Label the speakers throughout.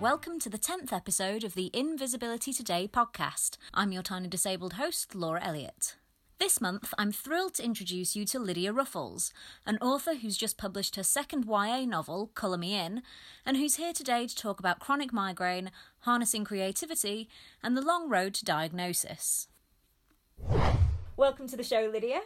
Speaker 1: welcome to the 10th episode of the In Visibility Today podcast. I'm your tiny disabled host, Laura Elliott. This month, I'm thrilled to introduce you to Lydia Ruffles, an author who's just published her second YA novel, Colour Me In, and who's here today to talk about chronic migraine, harnessing creativity, and the long road to diagnosis. Welcome to the show, Lydia.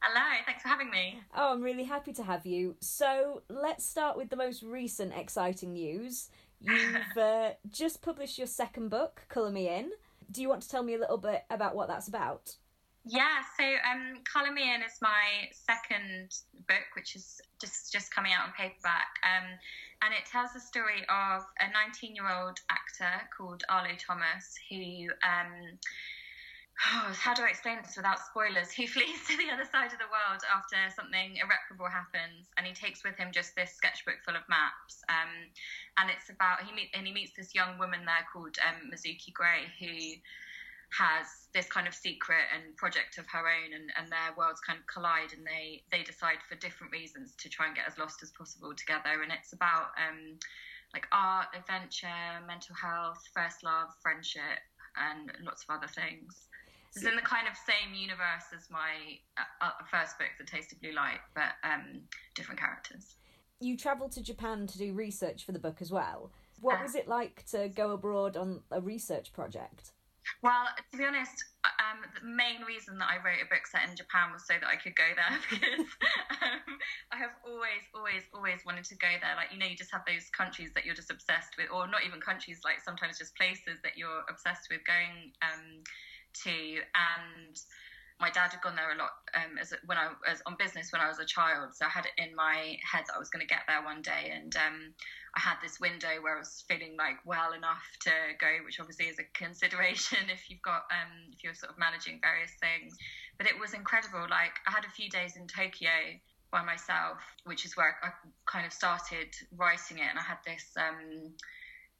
Speaker 2: Hello, thanks for having me.
Speaker 1: Oh, I'm really happy to have you. So, let's start with the most recent exciting news. You've uh, just published your second book, Colour Me In. Do you want to tell me a little bit about what that's about?
Speaker 2: Yeah, so um, Colour Me In is my second book, which is just just coming out on paperback, um, and it tells the story of a 19-year-old actor called Arlo Thomas who. Um, oh, how do I explain this without spoilers? He flees to the other side of the world after something irreparable happens, and he takes with him just this sketchbook full of maps. Um, and it's about he meet and he meets this young woman there called um, Mizuki Gray, who has this kind of secret and project of her own, and, and their worlds kind of collide, and they they decide for different reasons to try and get as lost as possible together. And it's about um, like art, adventure, mental health, first love, friendship, and lots of other things. It's in the kind of same universe as my uh, uh, first book, The Taste of Blue Light, but um, different characters.
Speaker 1: You travelled to Japan to do research for the book as well. What uh, was it like to go abroad on a research project?
Speaker 2: Well, to be honest, um, the main reason that I wrote a book set in Japan was so that I could go there because um, I have always, always, always wanted to go there. Like, you know, you just have those countries that you're just obsessed with, or not even countries, like sometimes just places that you're obsessed with going um, to. And my dad had gone there a lot um, as when I was on business when I was a child, so I had it in my head that I was going to get there one day, and um, I had this window where I was feeling like well enough to go, which obviously is a consideration if you've got um, if you're sort of managing various things. But it was incredible. Like I had a few days in Tokyo by myself, which is where I kind of started writing it, and I had this um,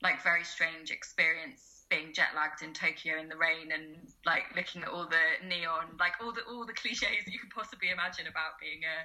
Speaker 2: like very strange experience being jet lagged in Tokyo in the rain and like looking at all the neon, like all the all the cliches that you could possibly imagine about being a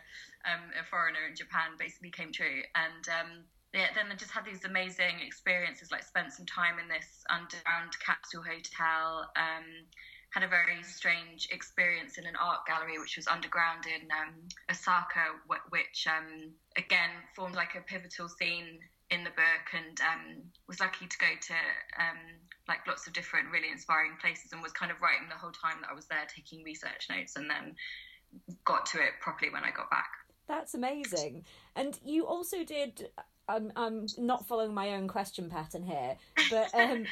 Speaker 2: um, a foreigner in Japan basically came true. And um, yeah, then I just had these amazing experiences, like spent some time in this underground capsule hotel. Um, had a very strange experience in an art gallery which was underground in um, Osaka, which um, again formed like a pivotal scene in the book and um, was lucky to go to um, like lots of different really inspiring places and was kind of writing the whole time that I was there taking research notes and then got to it properly when I got back.
Speaker 1: That's amazing. And you also did I'm I'm not following my own question pattern here, but um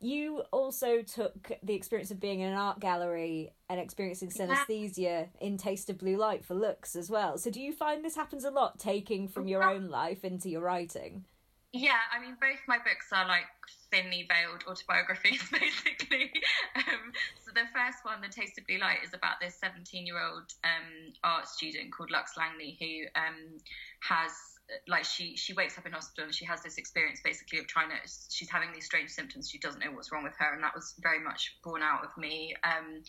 Speaker 1: you also took the experience of being in an art gallery and experiencing synesthesia in Taste of Blue Light for Lux as well. So do you find this happens a lot taking from your own life into your writing?
Speaker 2: Yeah, I mean, both my books are like thinly veiled autobiographies, basically. um, so the first one, The Taste of Blue Light, is about this 17 year old um, art student called Lux Langley who um, has like she she wakes up in hospital and she has this experience basically of trying to she's having these strange symptoms she doesn't know what's wrong with her and that was very much born out of me um,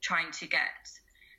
Speaker 2: trying to get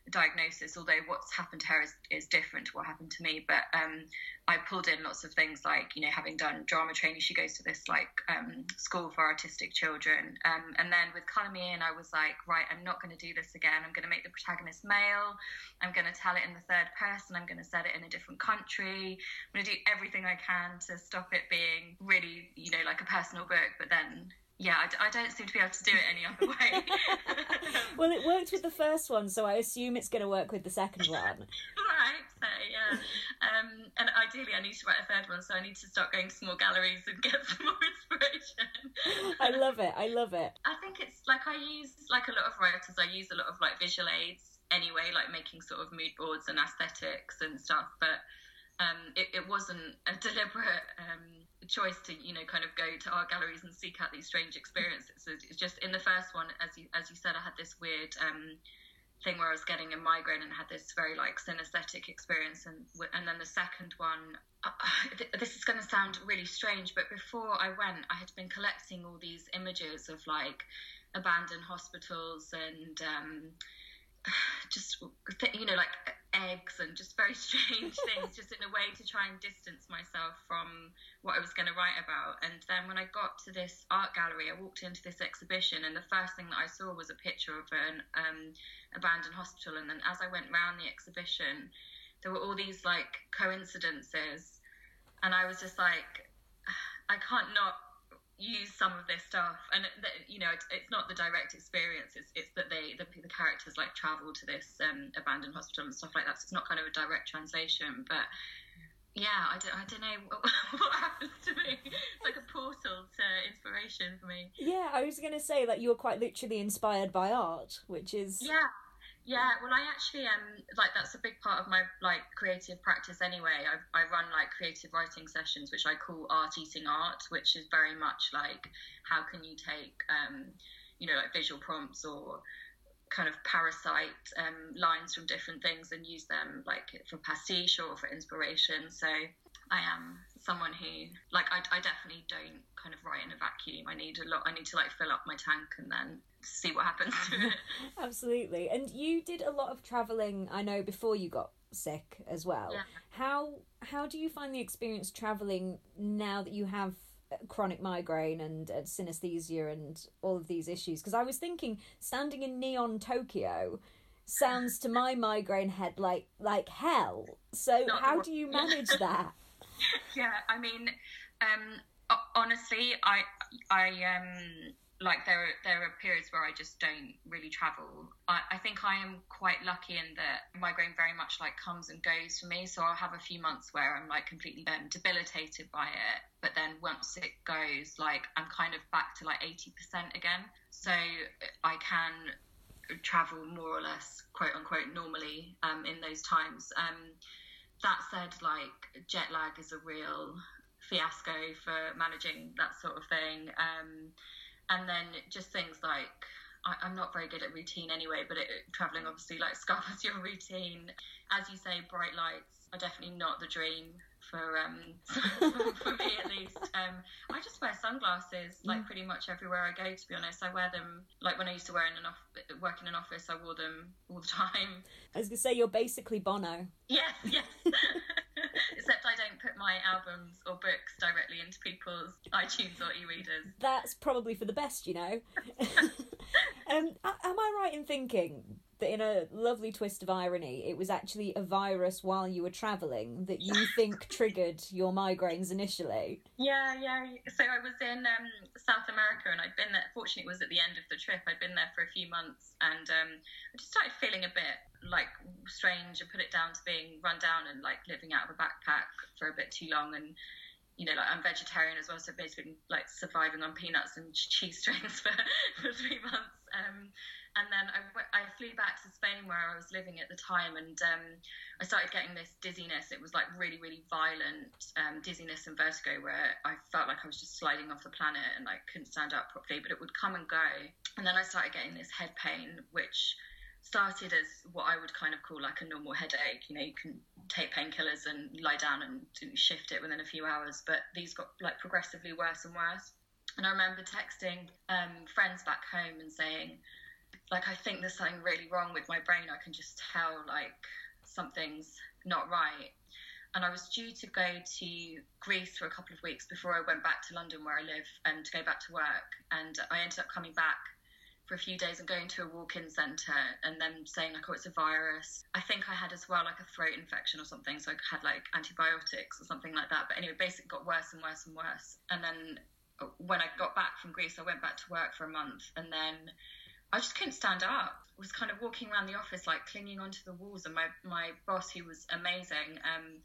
Speaker 2: diagnosis, although what's happened to her is, is different to what happened to me. But um, I pulled in lots of things like, you know, having done drama training, she goes to this like um, school for artistic children. Um, and then with Colour In, I was like, right, I'm not going to do this again. I'm going to make the protagonist male. I'm going to tell it in the third person. I'm going to set it in a different country. I'm going to do everything I can to stop it being really, you know, like a personal book. But then yeah, I, I, don't seem to be able to do it any other way.
Speaker 1: well, it worked with the first one, so I assume it's going to work with the second one.
Speaker 2: right, so yeah. Um, and ideally, I need to write a third one, so I need to start going to small galleries and get some more inspiration.
Speaker 1: I love it. I love it.
Speaker 2: I think it's like I use, like a lot of writers, I use a lot of like visual aids anyway, like making sort of mood boards and aesthetics and stuff, but um, it, it, wasn't a deliberate um, choice to you know kind of go to art galleries and seek out these strange experiences. It's just in the first one, as you as you said, I had this weird um, thing where I was getting a migraine and had this very like synesthetic experience, and and then the second one. Uh, this is going to sound really strange, but before I went, I had been collecting all these images of like abandoned hospitals and um, just you know like eggs and just very strange things just in a way to try and distance myself from what I was going to write about. And then when I got to this art gallery I walked into this exhibition and the first thing that I saw was a picture of an um, abandoned hospital. And then as I went around the exhibition there were all these like coincidences. And I was just like I can't not use some of this stuff. And you know it's, it's not the direct experience. It's, it's that they the, the characters like travel to this um, abandoned hospital and stuff like that. So it's not kind of a direct translation. But yeah i don't, I don't know what, what happens to me. It's like a portal to inspiration for me.
Speaker 1: Yeah i was going to say that you were quite literally inspired by art which is
Speaker 2: yeah yeah, well, I actually um like that's a big part of my like creative practice anyway. I, I run like creative writing sessions, which I call art eating art, which is very much like how can you take um you know like visual prompts or kind of parasite um, lines from different things and use them like for pastiche or for inspiration. So I am someone who like I, I definitely don't kind of write in a vacuum. I need a lot. I need to like fill up my tank and then see what happens to it.
Speaker 1: Absolutely. And you did a lot of traveling. I know before you got sick as well.
Speaker 2: Yeah.
Speaker 1: How how do you find the experience traveling now that you have chronic migraine and, and synesthesia and all of these issues? Because I was thinking standing in neon Tokyo sounds to my migraine head like like hell. So Not how do you manage that?
Speaker 2: yeah, I mean, um, honestly, I I um like there are there are periods where I just don't really travel. I, I think I am quite lucky in that migraine very much like comes and goes for me. So I'll have a few months where I'm like completely um, debilitated by it, but then once it goes, like I'm kind of back to like 80% again. So I can travel more or less quote unquote normally um, in those times. Um, that said, like jet lag is a real fiasco for managing that sort of thing. Um, and then just things like I, am not very good at routine anyway, but it, traveling obviously like scuppers your routine. As you say, bright lights are definitely not the dream for um for me at least. Um, I just wear sunglasses like pretty much everywhere I go. To be honest, I wear them like when I used to wear in an off work in an office. I wore them all the time.
Speaker 1: I was gonna say you're basically Bono.
Speaker 2: Yes, yes. Except I don't put my albums or books directly into people's iTunes or e-readers.
Speaker 1: That's probably for the best, you know. um, am I right in thinking that in a lovely twist of irony, it was actually a virus while you were travelling that you think triggered your migraines initially.
Speaker 2: Yeah, yeah. So I was in um, South America and I'd been there, fortunately, it was at the end of the trip. I'd been there for a few months and um, I just started feeling a bit like strange and put it down to being run down and like living out of a backpack for a bit too long and you know, like I'm vegetarian as well, so basically like surviving on peanuts and cheese strings for, for three months. Um, and then I, I flew back to Spain where I was living at the time, and um, I started getting this dizziness. It was like really, really violent um, dizziness and vertigo, where I felt like I was just sliding off the planet and like couldn't stand up properly. But it would come and go, and then I started getting this head pain, which started as what I would kind of call like a normal headache. You know, you can take painkillers and lie down and shift it within a few hours, but these got like progressively worse and worse. And I remember texting um, friends back home and saying, like I think there's something really wrong with my brain. I can just tell like something's not right. And I was due to go to Greece for a couple of weeks before I went back to London where I live and to go back to work. And I ended up coming back for a few days and going to a walk-in centre and then saying like, oh, it's a virus. I think I had as well like a throat infection or something, so I had like antibiotics or something like that. But anyway, basically got worse and worse and worse. And then uh, when I got back from Greece, I went back to work for a month, and then I just couldn't stand up. I was kind of walking around the office like clinging onto the walls, and my my boss, who was amazing, um,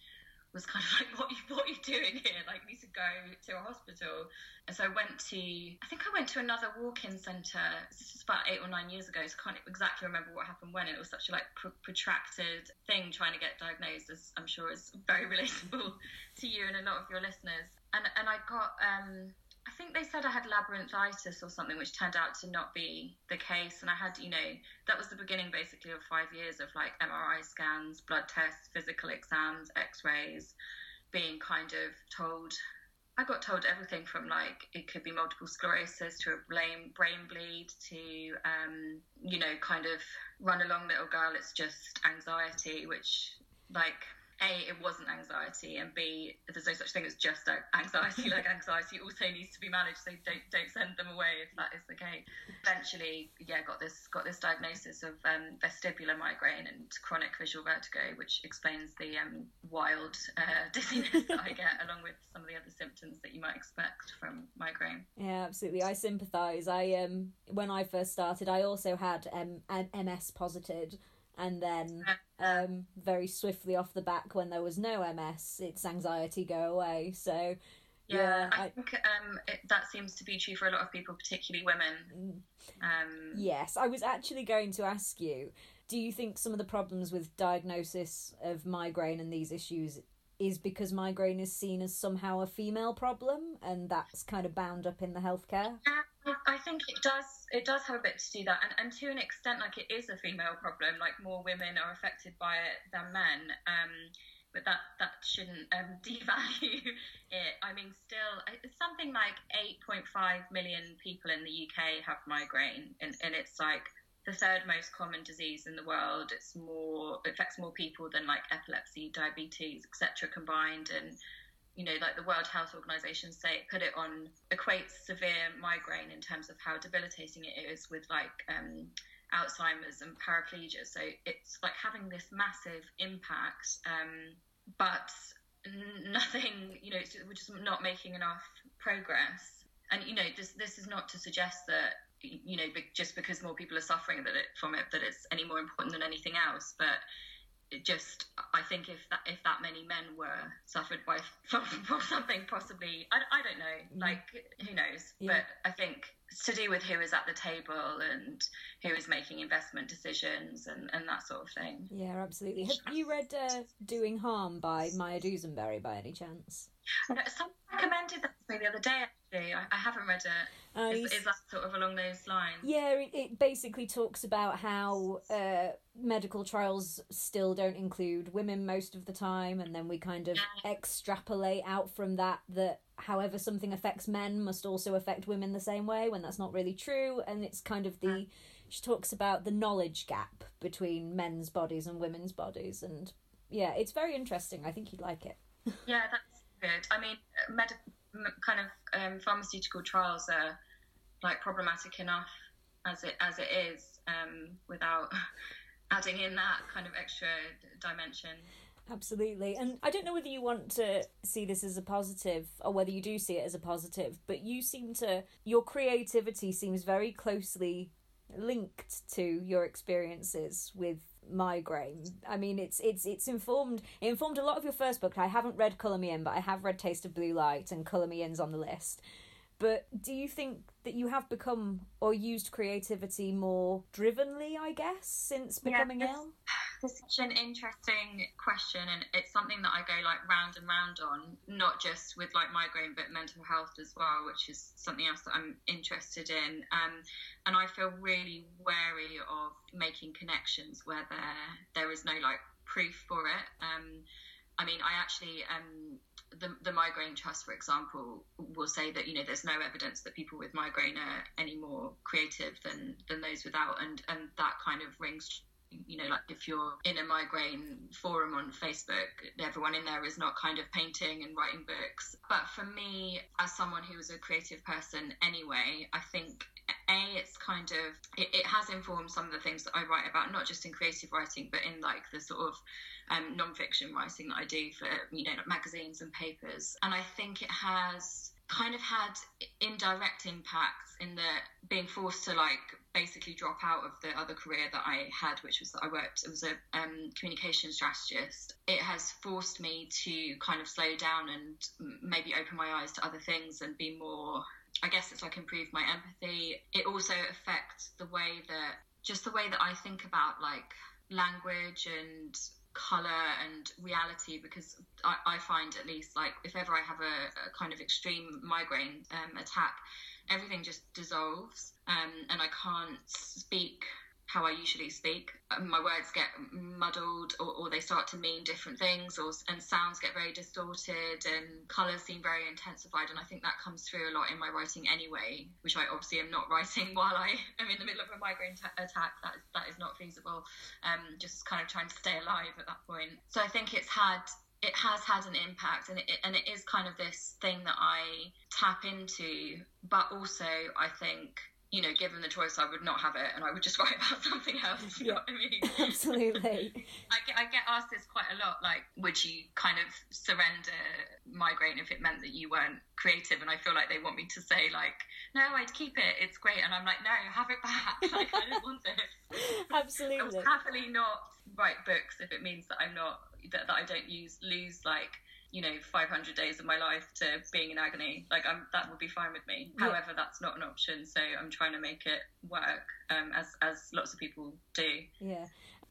Speaker 2: was kind of like, "What you, what are you doing here? Like, need to go to a hospital." And so I went to, I think I went to another walk-in centre. This was about eight or nine years ago, so I can't exactly remember what happened when. It was such a like pr- protracted thing trying to get diagnosed, as I'm sure is very relatable to you and a lot of your listeners. And and I got um think they said I had labyrinthitis or something, which turned out to not be the case. And I had, you know, that was the beginning basically of five years of like MRI scans, blood tests, physical exams, x rays, being kind of told I got told everything from like it could be multiple sclerosis to a brain brain bleed to um, you know kind of run along little girl. It's just anxiety, which like a, it wasn't anxiety, and B, there's no such thing as just anxiety. like anxiety also needs to be managed, so don't don't send them away if that is the case. Eventually, yeah, got this got this diagnosis of um, vestibular migraine and chronic visual vertigo, which explains the um, wild uh, dizziness that I get, along with some of the other symptoms that you might expect from migraine.
Speaker 1: Yeah, absolutely. I sympathise. I um when I first started, I also had um, MS posited and then um, very swiftly off the back when there was no MS, its anxiety go away. So
Speaker 2: yeah, yeah I, I, think um, it, that seems to be true for a lot of people, particularly women. Mm. Um,
Speaker 1: yes, I was actually going to ask you. Do you think some of the problems with diagnosis of migraine and these issues is because migraine is seen as somehow a female problem, and that's kind of bound up in the healthcare?
Speaker 2: I think it does. It does have a bit to do that, and, and to an extent, like it is a female problem. Like more women are affected by it than men. Um, but that that shouldn't um, devalue it. I mean, still, it's something like 8.5 million people in the UK have migraine, and, and it's like the third most common disease in the world. It's more it affects more people than like epilepsy, diabetes, etc. combined, and you know, like the World Health Organization say, put it on equates severe migraine in terms of how debilitating it is with like um, Alzheimer's and paraplegia. So it's like having this massive impact, um, but nothing, you know, we're just not making enough progress. And you know, this this is not to suggest that you know just because more people are suffering that it, from it that it's any more important than anything else, but it just I think if that if that many men were suffered by from, from something possibly I, I don't know like who knows? Yeah. but I think it's to do with who is at the table and who is making investment decisions and, and that sort of thing.
Speaker 1: Yeah absolutely. Have you read uh, Doing Harm by Maya Dusenbery by any chance?
Speaker 2: No, someone recommended that to me the other day I, I haven't read it uh, is, is, that sort of along those lines?
Speaker 1: Yeah, it, it basically talks about how uh, medical trials still don't include women most of the time, and then we kind of yeah. extrapolate out from that that however something affects men must also affect women the same way when that's not really true, and it's kind of the. She talks about the knowledge gap between men's bodies and women's bodies, and yeah, it's very interesting. I think you'd like it.
Speaker 2: yeah, that's good. I mean, medical kind of um, pharmaceutical trials are like problematic enough as it as it is um, without adding in that kind of extra dimension.
Speaker 1: Absolutely. And I don't know whether you want to see this as a positive or whether you do see it as a positive, but you seem to, your creativity seems very closely linked to your experiences with migraine. I mean, it's it's it's informed it informed a lot of your first book. I haven't read Color Me In, but I have read Taste of Blue Light, and Color Me In's on the list. But do you think that you have become or used creativity more drivenly, I guess, since becoming
Speaker 2: yeah,
Speaker 1: ill?
Speaker 2: It's such an interesting question, and it's something that I go like round and round on, not just with like migraine, but mental health as well, which is something else that I'm interested in. Um, and I feel really wary of making connections where there there is no like proof for it. Um, I mean, I actually um, the, the migraine trust, for example, will say that you know there's no evidence that people with migraine are any more creative than than those without, and and that kind of rings. You know, like if you're in a migraine forum on Facebook, everyone in there is not kind of painting and writing books. But for me, as someone who is a creative person anyway, I think a it's kind of it, it has informed some of the things that I write about, not just in creative writing, but in like the sort of um, non-fiction writing that I do for you know magazines and papers, and I think it has kind of had indirect impacts in that being forced to like basically drop out of the other career that I had, which was that I worked, it was a um, communication strategist. It has forced me to kind of slow down and maybe open my eyes to other things and be more, I guess it's like improve my empathy. It also affects the way that, just the way that I think about like language and color and reality because I, I, find at least like if ever I have a, a kind of extreme migraine um, attack, everything just dissolves um, and I can't speak how I usually speak. Um, my words get muddled, or, or, they start to mean different things, or and sounds get very distorted, and colours seem very intensified. And I think that comes through a lot in my writing anyway, which I obviously am not writing while I am in the middle of a migraine t- attack. That is, that is not feasible. Um, just kind of trying to stay alive at that point. So I think it's had it has had an impact and it, and it is kind of this thing that I tap into but also I think you know, given the choice, I would not have it, and I would just write about something else. You yeah. know what I mean?
Speaker 1: Absolutely.
Speaker 2: I get I get asked this quite a lot. Like, would you kind of surrender migraine if it meant that you weren't creative? And I feel like they want me to say like, no, I'd keep it. It's great. And I'm like, no, have it back. Like, I don't want this.
Speaker 1: Absolutely. I
Speaker 2: will happily not write books if it means that I'm not that, that I don't use lose like you know 500 days of my life to being in agony like I'm, that would be fine with me yeah. however that's not an option so i'm trying to make it work um, as as lots of people do
Speaker 1: yeah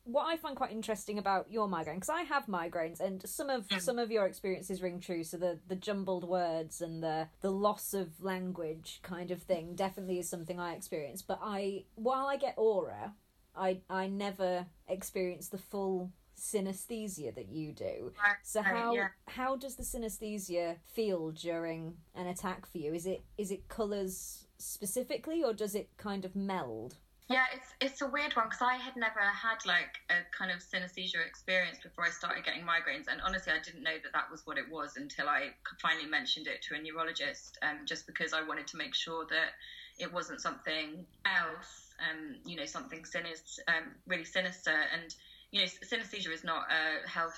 Speaker 1: what I find quite interesting about your migraine, because I have migraines, and some of mm. some of your experiences ring true. So the the jumbled words and the the loss of language kind of thing definitely is something I experience. But I, while I get aura, I I never experience the full synesthesia that you do. So how yeah. how does the synesthesia feel during an attack for you? Is it is it colours specifically, or does it kind of meld?
Speaker 2: Yeah, it's it's a weird one because I had never had like a kind of synesthesia experience before I started getting migraines, and honestly, I didn't know that that was what it was until I finally mentioned it to a neurologist. Um, just because I wanted to make sure that it wasn't something else, um, you know, something sinister, um, really sinister, and you know, synesthesia is not a health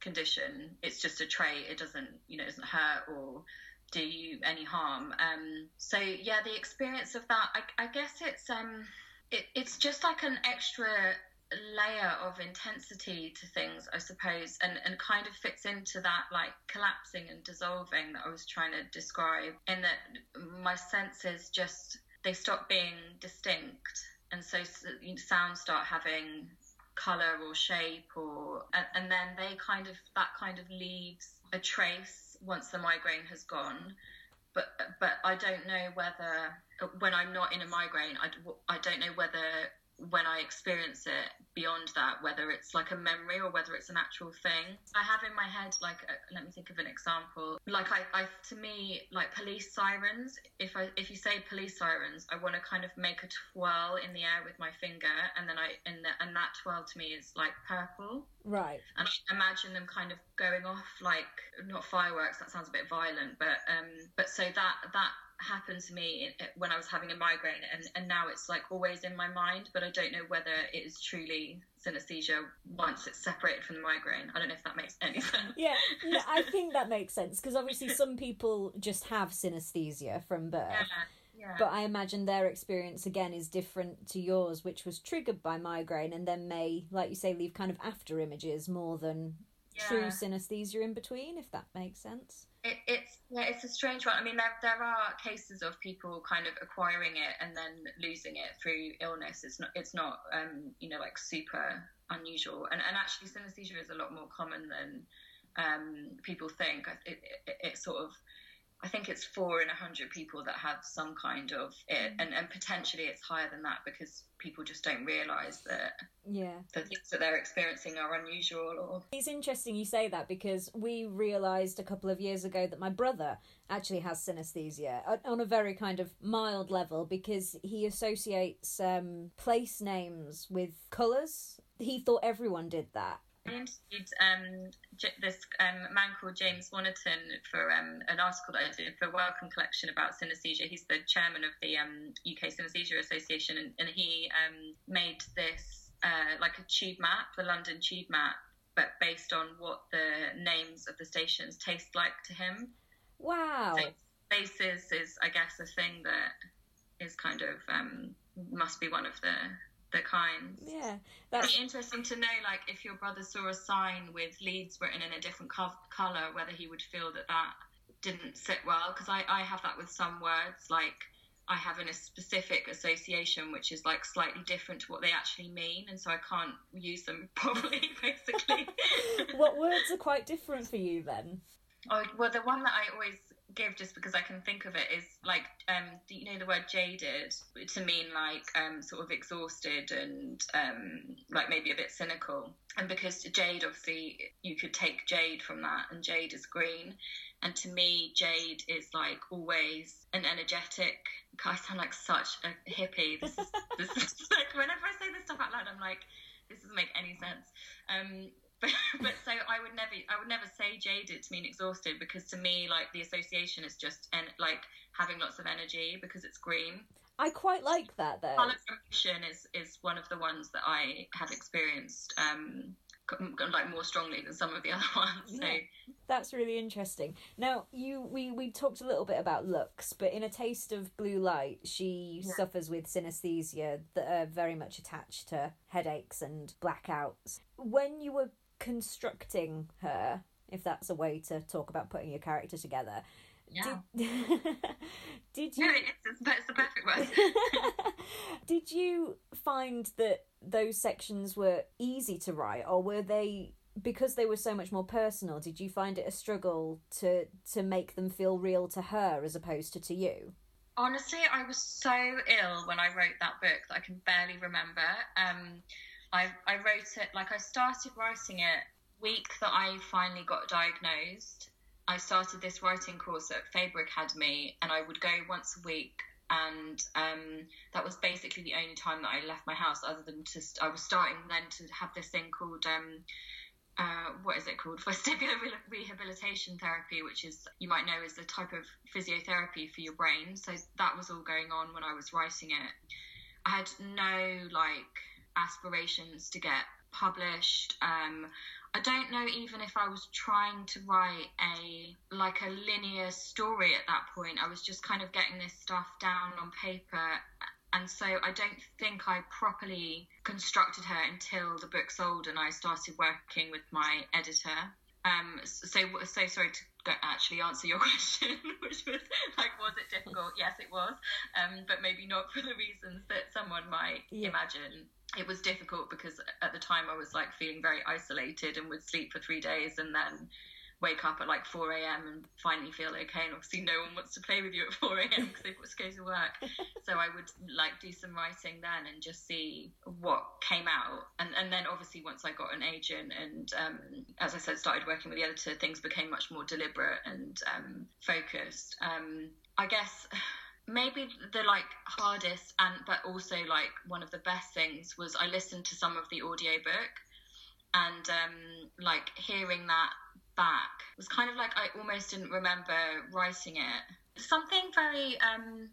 Speaker 2: condition. It's just a trait. It doesn't, you know, doesn't hurt or do you any harm. Um, so yeah, the experience of that, I, I guess it's um, it, it's just like an extra layer of intensity to things, I suppose, and, and kind of fits into that like collapsing and dissolving that I was trying to describe. In that my senses just they stop being distinct, and so sounds start having color or shape or and, and then they kind of that kind of leaves a trace once the migraine has gone. But but I don't know whether when I'm not in a migraine I, I don't know whether when I experience it beyond that, whether it's like a memory or whether it's an actual thing. I have in my head, like, uh, let me think of an example. Like, I, I, to me, like police sirens. If I, if you say police sirens, I want to kind of make a twirl in the air with my finger, and then I, and, the, and that twirl to me is like purple.
Speaker 1: Right.
Speaker 2: And I imagine them kind of going off like not fireworks. That sounds a bit violent, but um, but so that that happened to me eh, when I was having a migraine, and, and now it's like always in my mind, but I don't know whether it is truly synesthesia once it's separated from the migraine. I don't know if that makes any sense.
Speaker 1: Yeah, no, I think that makes sense because obviously some people just have synesthesia from birth. Yeah. Yeah. But I imagine their experience again is different to yours, which was triggered by migraine and then may, like you say, leave kind of after images more than yeah. true synesthesia in between, if that makes sense.
Speaker 2: It, it's yeah, it's a strange one. I mean, there there are cases of people kind of acquiring it and then losing it through illness. It's not it's not um, you know like super unusual. And and actually, synesthesia is a lot more common than um, people think. It, it, it sort of I think it's four in a hundred people that have some kind of it, and, and potentially it's higher than that because people just don't realise that
Speaker 1: yeah
Speaker 2: the things that they're experiencing are unusual. Or
Speaker 1: it's interesting you say that because we realised a couple of years ago that my brother actually has synesthesia on a very kind of mild level because he associates um, place names with colours. He thought everyone did that
Speaker 2: I interviewed um, this um, man called James Wannerton for um, an article that I did for Wellcome Collection about synesthesia. He's the chairman of the UK um, Synesthesia Association, and, and he um, made this uh, like a tube map, the London tube map, but based on what the names of the stations taste like to him.
Speaker 1: Wow. So
Speaker 2: faces is, I guess, a thing that is kind of um, must be one of the the kinds.
Speaker 1: Yeah,
Speaker 2: that's It'd be interesting to know, like, if your brother saw a sign with Leeds written in a different co- color, whether he would feel that that didn't sit well. Because I, I have that with some words, like I have in a specific association which is like slightly different to what they actually mean, and so I can't use them properly, basically.
Speaker 1: what words are quite different for you then?
Speaker 2: Oh, well, the one that I always give just because I can think of it is like um do you know the word jaded? To mean like um sort of exhausted and um like maybe a bit cynical. And because jade obviously you could take jade from that and jade is green. And to me jade is like always an energetic I sound like such a hippie. This is this is like whenever I say this stuff out loud I'm like this doesn't make any sense. Um but, but so I would never I would never say jaded to mean exhausted because to me like the association is just en- like having lots of energy because it's green.
Speaker 1: I quite like that though.
Speaker 2: Colour is is one of the ones that I have experienced um, like more strongly than some of the other ones. So.
Speaker 1: Yeah, that's really interesting. Now, you we we talked a little bit about Lux, but in a taste of blue light, she yeah. suffers with synesthesia that are very much attached to headaches and blackouts. When you were constructing her, if that's a way to talk about putting your character together.
Speaker 2: Yeah.
Speaker 1: Did, did
Speaker 2: you? No, it's, it's the perfect word.
Speaker 1: did you find that those sections were easy to write, or were they because they were so much more personal? Did you find it a struggle to to make them feel real to her as opposed to to you?
Speaker 2: Honestly, I was so ill when I wrote that book that I can barely remember. Um, I, I wrote it like I started writing it week that I finally got diagnosed. I started this writing course at Faber Academy, and I would go once a week. And um, that was basically the only time that I left my house, other than just I was starting then to have this thing called um, uh, what is it called? Vestibular rehabilitation therapy, which is you might know is a type of physiotherapy for your brain. So that was all going on when I was writing it. I had no like aspirations to get published. Um, I don't know even if I was trying to write a like a linear story at that point. I was just kind of getting this stuff down on paper and so I don't think I properly constructed her until the book sold and I started working with my editor. Um, so so sorry to actually answer your question, which was like, was it difficult? Yes, it was, um, but maybe not for the reasons that someone might yeah. imagine it was difficult because at the time I was like feeling very isolated and would sleep for three days and then wake up at like 4 a.m. and finally feel okay. And obviously, no one wants to play with you at 4 a.m. because they've got to go to work. so I would like do some writing then and just see what came out. And and then obviously once I got an agent and um, as I said, started working with the editor, things became much more deliberate and um, focused. Um, I guess maybe the like hardest and but also like one of the best things was I listened to some of the audiobook and um like hearing that back was kind of like I almost didn't remember writing it. Something very um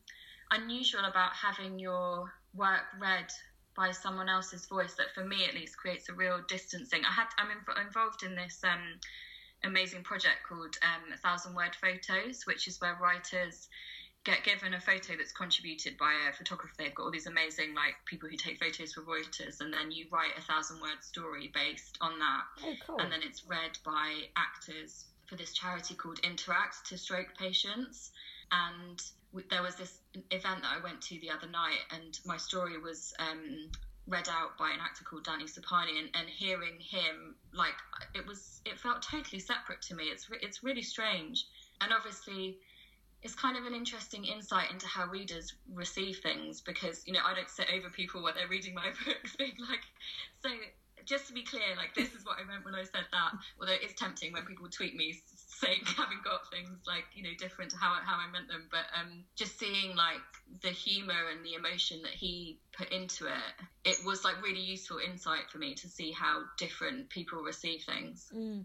Speaker 2: unusual about having your work read by someone else's voice that for me at least creates a real distancing. I had I'm inv- involved in this um amazing project called um, a thousand word photos, which is where writers get given a photo that's contributed by a photographer. They've got all these amazing like people who take photos for Reuters, and then you write a thousand word story based on that.
Speaker 1: Oh, cool.
Speaker 2: And then it's read by actors for this charity called Interact to stroke patients. And there was this event that I went to the other night, and my story was um, read out by an actor called Danny Sapani, and, and hearing him like it was, it felt totally separate to me. It's re- it's really strange, and obviously it's kind of an interesting insight into how readers receive things because you know I don't sit over people when they're reading my books being like so just to be clear like this is what I meant when I said that although it's tempting when people tweet me saying having got things like you know different to how, how I meant them but um just seeing like the humor and the emotion that he put into it it was like really useful insight for me to see how different people receive things
Speaker 1: mm.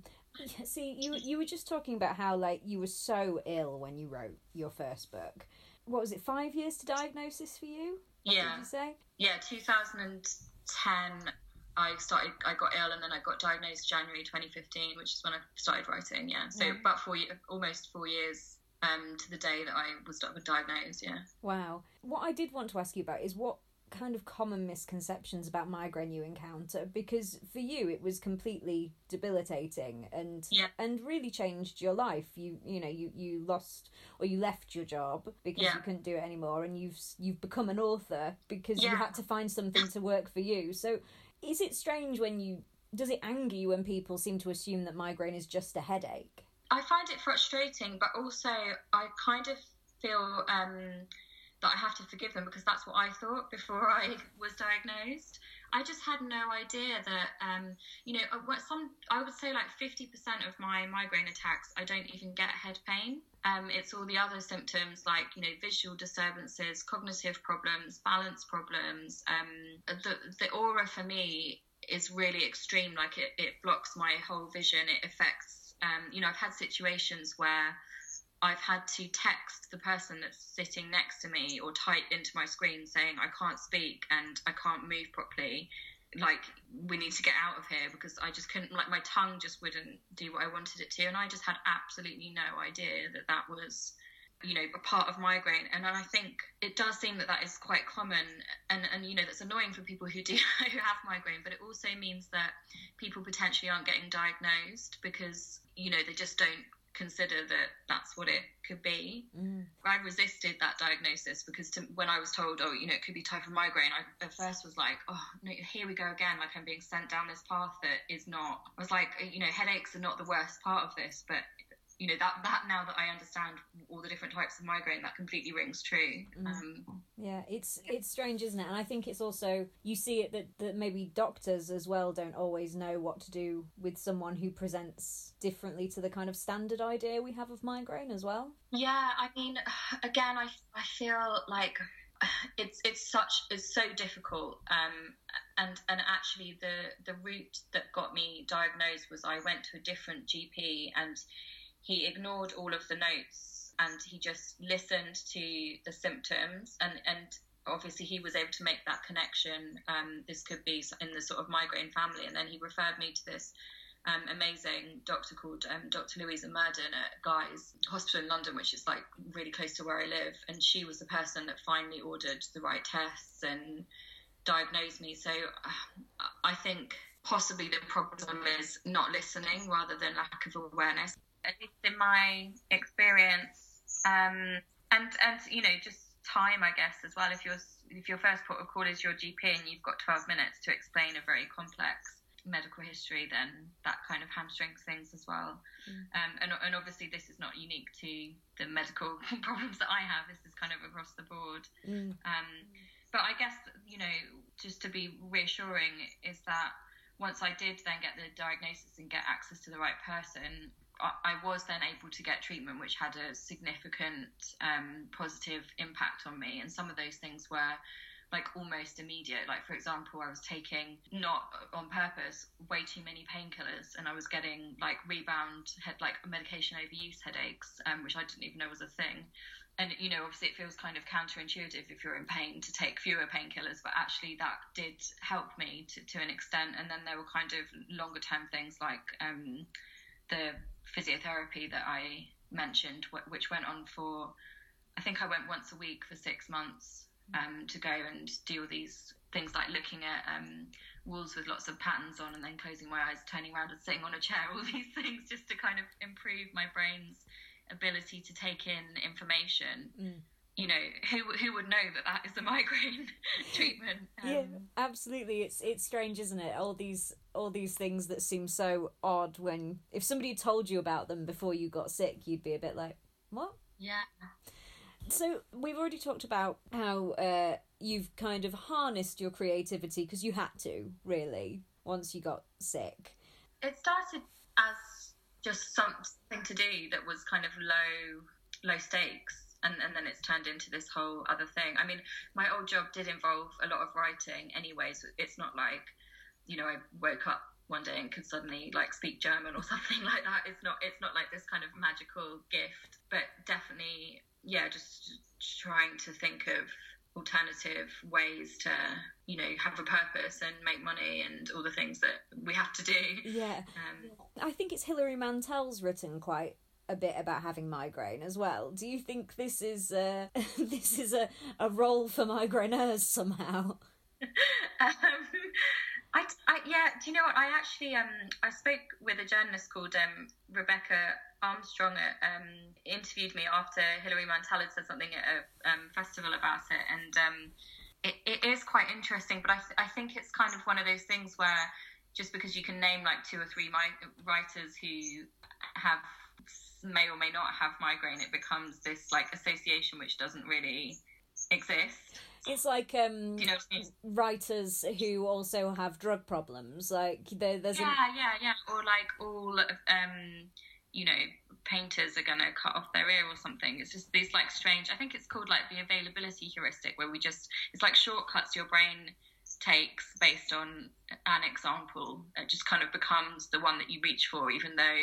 Speaker 1: See, you you were just talking about how like you were so ill when you wrote your first book. What was it? Five years to diagnosis for you? What
Speaker 2: yeah.
Speaker 1: Did you say?
Speaker 2: Yeah, 2010. I started. I got ill, and then I got diagnosed January 2015, which is when I started writing. Yeah, so yeah. about four, years, almost four years um, to the day that I was diagnosed. Yeah.
Speaker 1: Wow. What I did want to ask you about is what kind of common misconceptions about migraine you encounter because for you it was completely debilitating and
Speaker 2: yeah.
Speaker 1: and really changed your life you you know you you lost or you left your job because
Speaker 2: yeah.
Speaker 1: you couldn't do it anymore and you've you've become an author because
Speaker 2: yeah.
Speaker 1: you had to find something to work for you so is it strange when you does it anger you when people seem to assume that migraine is just a headache
Speaker 2: I find it frustrating, but also I kind of feel um, that I have to forgive them because that's what I thought before I was diagnosed. I just had no idea that, um, you know, uh, some I would say like 50% of my migraine attacks, I don't even get head pain. Um, it's all the other symptoms like, you know, visual disturbances, cognitive problems, balance problems. Um, the, the aura for me is really extreme. Like it, it blocks my whole vision. It affects, um, you know, I've had situations where I've had to text the person that's sitting next to me or type into my screen saying I can't speak and I can't move properly. Like we need to get out of here because I just couldn't. Like my tongue just wouldn't do what I wanted it to, and I just had absolutely no idea that that was, you know, a part of migraine. And I think it does seem that that is quite common, and and you know that's annoying for people who do who have migraine. But it also means that people potentially aren't getting diagnosed because you know they just don't consider that that's what it could be. Mm. I resisted that diagnosis because to, when I was told, oh, you know, it could be type of migraine, I at first was like, oh, no, here we go again. Like I'm being sent down this path that is not. I was like, you know, headaches are not the worst part of this, but you know that that now that I understand all the different types of migraine, that completely rings true. Mm. Um,
Speaker 1: yeah, it's it's strange, isn't it? And I think it's also you see it that that maybe doctors as well don't always know what to do with someone who presents differently to the kind of standard idea we have of migraine as well.
Speaker 2: Yeah, I mean, again, I I feel like it's it's such it's so difficult um and and actually the the route that got me diagnosed was I went to a different GP and he ignored all of the notes and he just listened to the symptoms and and obviously he was able to make that connection um, this could be in the sort of migraine family and then he referred me to this um, amazing doctor called um, Dr. Louisa Murdin at Guy's Hospital in London, which is like really close to where I live. And she was the person that finally ordered the right tests and diagnosed me. So uh, I think possibly the problem is not listening rather than lack of awareness at least in my experience. Um, and and you know just time, I guess, as well. If your if your first port of call is your GP and you've got 12 minutes to explain a very complex medical history, then that kind of hamstrings things as well. Mm. Um, and, and obviously, this is not unique to the medical problems that I have. This is kind of across the board. Mm. Um, but I guess you know, just to be reassuring, is that once I did then get the diagnosis and get access to the right person, I was then able to get treatment, which had a significant um, positive impact on me. And some of those things were like almost immediate. Like, for example, I was taking, not on purpose, way too many painkillers, and I was getting like rebound, head, like medication overuse headaches, um, which I didn't even know was a thing. And, you know, obviously it feels kind of counterintuitive if you're in pain to take fewer painkillers, but actually that did help me to, to an extent. And then there were kind of longer term things like um, the physiotherapy that I mentioned, which went on for, I think I went once a week for six months um, to go and do all these things like looking at um, walls with lots of patterns on and then closing my eyes, turning around and sitting on a chair, all these things just to kind of improve my brain's ability to take in information. Mm you know who who would know that that is a migraine treatment
Speaker 1: um, yeah absolutely. It's it's strange isn't it? All these all these things that seem so odd when if somebody told you about them before you got sick you'd be a bit like what?
Speaker 2: Yeah.
Speaker 1: So we've already talked about how uh, you've kind of harnessed your creativity because you had to really once you got sick.
Speaker 2: It started as just something to do that was kind of low low stakes and, and then it's turned into this whole other thing. I mean, my old job did involve a lot of writing anyway, so it's not like, you know, I woke up one day and could suddenly like speak German or something like that. It's not it's not like this kind of magical gift, but definitely, yeah, just trying to think of alternative ways to you know have a purpose and make money and all the things that we have to do
Speaker 1: yeah um, i think it's hilary mantel's written quite a bit about having migraine as well. Do you think this is uh, this is a, a role for migraineurs somehow?
Speaker 2: um, I, I, yeah, do you know what? I actually um I spoke with a journalist called um, Rebecca Armstrong. Um, interviewed me after Hilary Mantel had said something at a um, festival about it, and um, it, it is quite interesting. But I, th- I think it's kind of one of those things where just because you can name like two or three mi- writers who have may or may not have migraine, it becomes this like association which doesn't really exist.
Speaker 1: It's like um, you know, writers who also have drug problems. Like there, there's
Speaker 2: yeah, a... yeah, yeah, or like all um, you know, painters are going to cut off their ear or something. It's just these like strange. I think it's called like the availability heuristic, where we just it's like shortcuts your brain takes based on an example. It just kind of becomes the one that you reach for, even though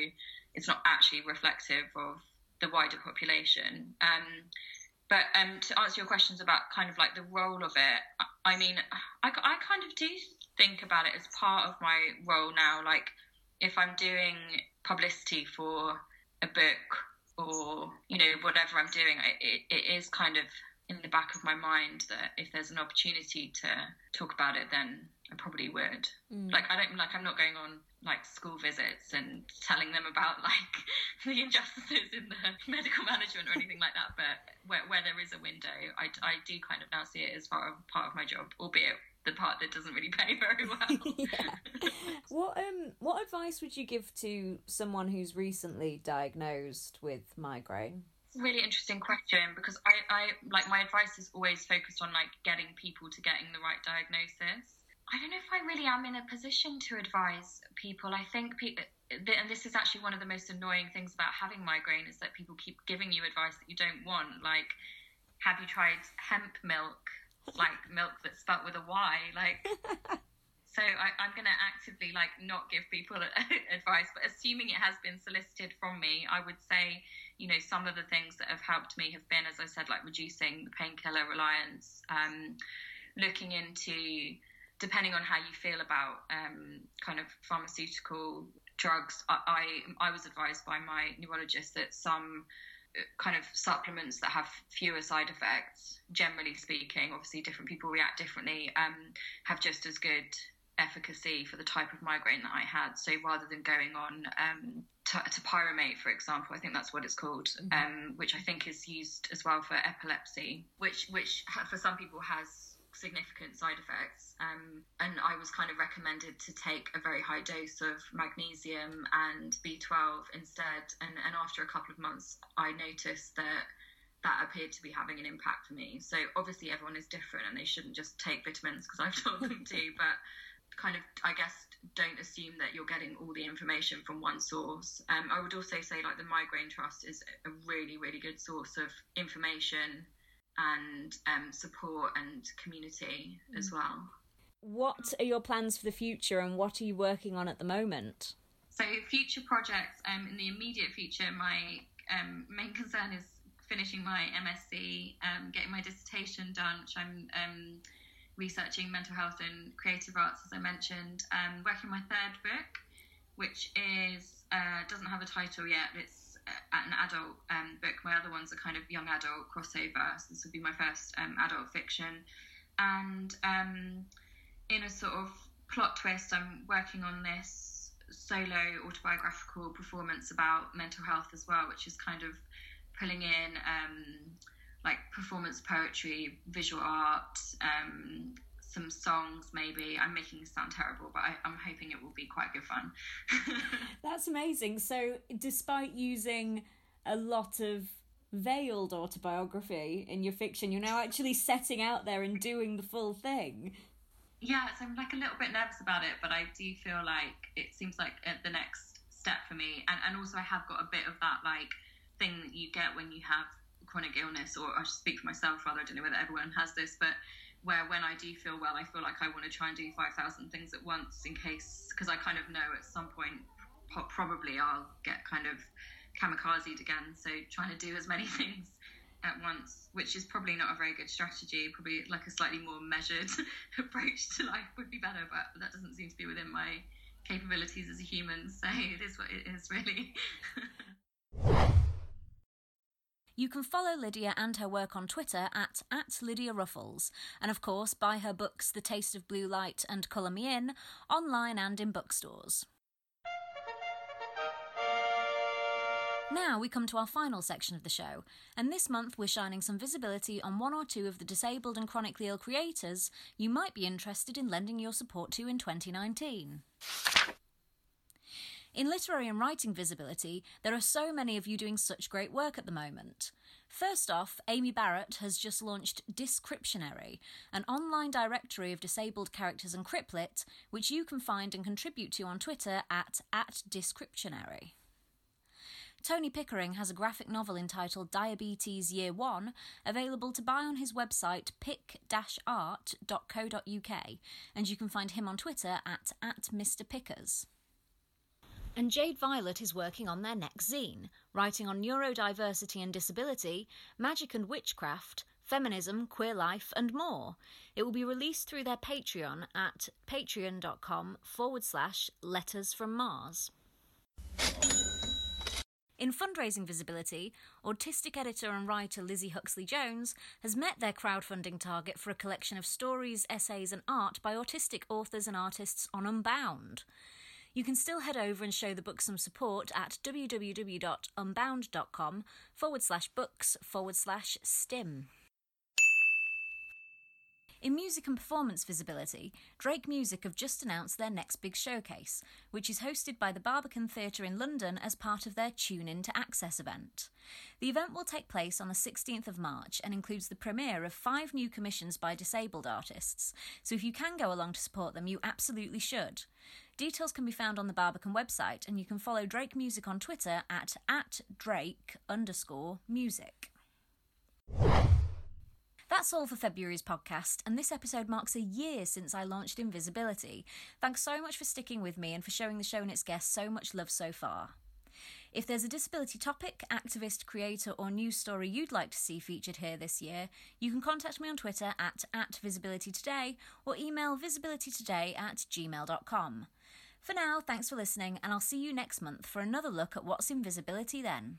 Speaker 2: it's not actually reflective of the wider population. Um, but um, to answer your questions about kind of like the role of it, I mean, I, I kind of do think about it as part of my role now. Like, if I'm doing publicity for a book or, you know, whatever I'm doing, it, it is kind of in the back of my mind that if there's an opportunity to talk about it, then I probably would. Mm. Like I don't like I'm not going on like school visits and telling them about like the injustices in the medical management or anything like that. But where, where there is a window, I, I do kind of now see it as part of part of my job, albeit the part that doesn't really pay very well.
Speaker 1: what um what advice would you give to someone who's recently diagnosed with migraine?
Speaker 2: really interesting question because I, I like my advice is always focused on like getting people to getting the right diagnosis. I don't know if I really am in a position to advise people. I think people, and this is actually one of the most annoying things about having migraine is that people keep giving you advice that you don't want. Like, have you tried hemp milk? Like milk that's spelt with a Y. Like, so I, am going to actively like not give people advice, but assuming it has been solicited from me, I would say you know, some of the things that have helped me have been, as I said, like reducing the painkiller reliance, um, looking into, depending on how you feel about um, kind of pharmaceutical drugs. I, I, I was advised by my neurologist that some uh, kind of supplements that have fewer side effects, generally speaking, obviously different people react differently, um, have just as good efficacy for the type of migraine that I had. So rather than going on um, topiramate, for example, I think that's what it's called, mm-hmm. um, which I think is used as well for epilepsy, which which for some people has significant side effects. Um, and I was kind of recommended to take a very high dose of magnesium and B12 instead. And, and after a couple of months, I noticed that that appeared to be having an impact for me. So obviously everyone is different and they shouldn't just take vitamins because I've told them to, but kind of, I guess, don't assume that you're getting all the information from one source. Um, I would also say, like, the Migraine Trust is a really, really good source of information and um, support and community mm. as well.
Speaker 1: What are your plans for the future and what are you working on at the moment?
Speaker 2: So, future projects um, in the immediate future, my um, main concern is finishing my MSc, um, getting my dissertation done, which I'm um, researching mental health and creative arts, as I mentioned. Um, working my third book, which is uh, doesn't have a title yet. It's an adult um, book. My other ones are kind of young adult crossover. So this will be my first um, adult fiction, and um, in a sort of plot twist, I'm working on this solo autobiographical performance about mental health as well, which is kind of pulling in um, like performance poetry, visual art, um, some songs maybe. I'm making this sound terrible, but I, am hoping it will be quite good fun.
Speaker 1: That's amazing. So, despite using a lot of veiled autobiography in your fiction, you're now actually setting out there and doing the full thing.
Speaker 2: Yeah, so I'm like a little bit nervous about it, but I do feel like it seems like uh, the next step for me. And, and also, I have got a bit of that like thing that you get when you have chronic illness, or I should speak for myself rather, I don't know whether everyone has this, but where when I do feel well, I feel like I want to try and do 5,000 things at once in case, because I kind of know at some point probably I'll get kind of kamikazed again. So trying to do as many things at once, which is probably not a very good strategy. Probably like a slightly more measured approach to life would be better, but that doesn't seem to be within my capabilities as a human. So it is what it is, really.
Speaker 1: You can follow Lydia and her work on Twitter at, at Lydia Ruffles, and of course buy her books The Taste of Blue Light and Colour Me In online and in bookstores. Now we come to our final section of the show, and this month we're shining some visibility on one or two of the disabled and chronically ill creators you might be interested in lending your support to in 2019. In literary and writing visibility, there are so many of you doing such great work at the moment. First off, Amy Barrett has just launched Descriptionary, an online directory of disabled characters and CripLit, which you can find and contribute to on Twitter at, at Descriptionary. Tony Pickering has a graphic novel entitled Diabetes Year 1 available to buy on his website pick-art.co.uk and you can find him on Twitter at, at Mr. Pickers. And Jade Violet is working on their next zine, writing on neurodiversity and disability, magic and witchcraft, feminism, queer life, and more. It will be released through their Patreon at patreon.com forward slash letters from Mars. In fundraising visibility, autistic editor and writer Lizzie Huxley Jones has met their crowdfunding target for a collection of stories, essays, and art by autistic authors and artists on Unbound. You can still head over and show the book some support at www.unbound.com forward slash books forward slash stim. In music and performance visibility, Drake Music have just announced their next big showcase, which is hosted by the Barbican Theatre in London as part of their Tune In to Access event. The event will take place on the 16th of March and includes the premiere of five new commissions by disabled artists, so if you can go along to support them, you absolutely should. Details can be found on the Barbican website, and you can follow Drake Music on Twitter at, at Drake underscore music. That's all for February's podcast, and this episode marks a year since I launched In Visibility. Thanks so much for sticking with me and for showing the show and its guests so much love so far. If there's a disability topic, activist, creator, or news story you'd like to see featured here this year, you can contact me on Twitter at, at visibilitytoday or email visibilitytoday at gmail.com. For now, thanks for listening, and I'll see you next month for another look at what's in visibility then.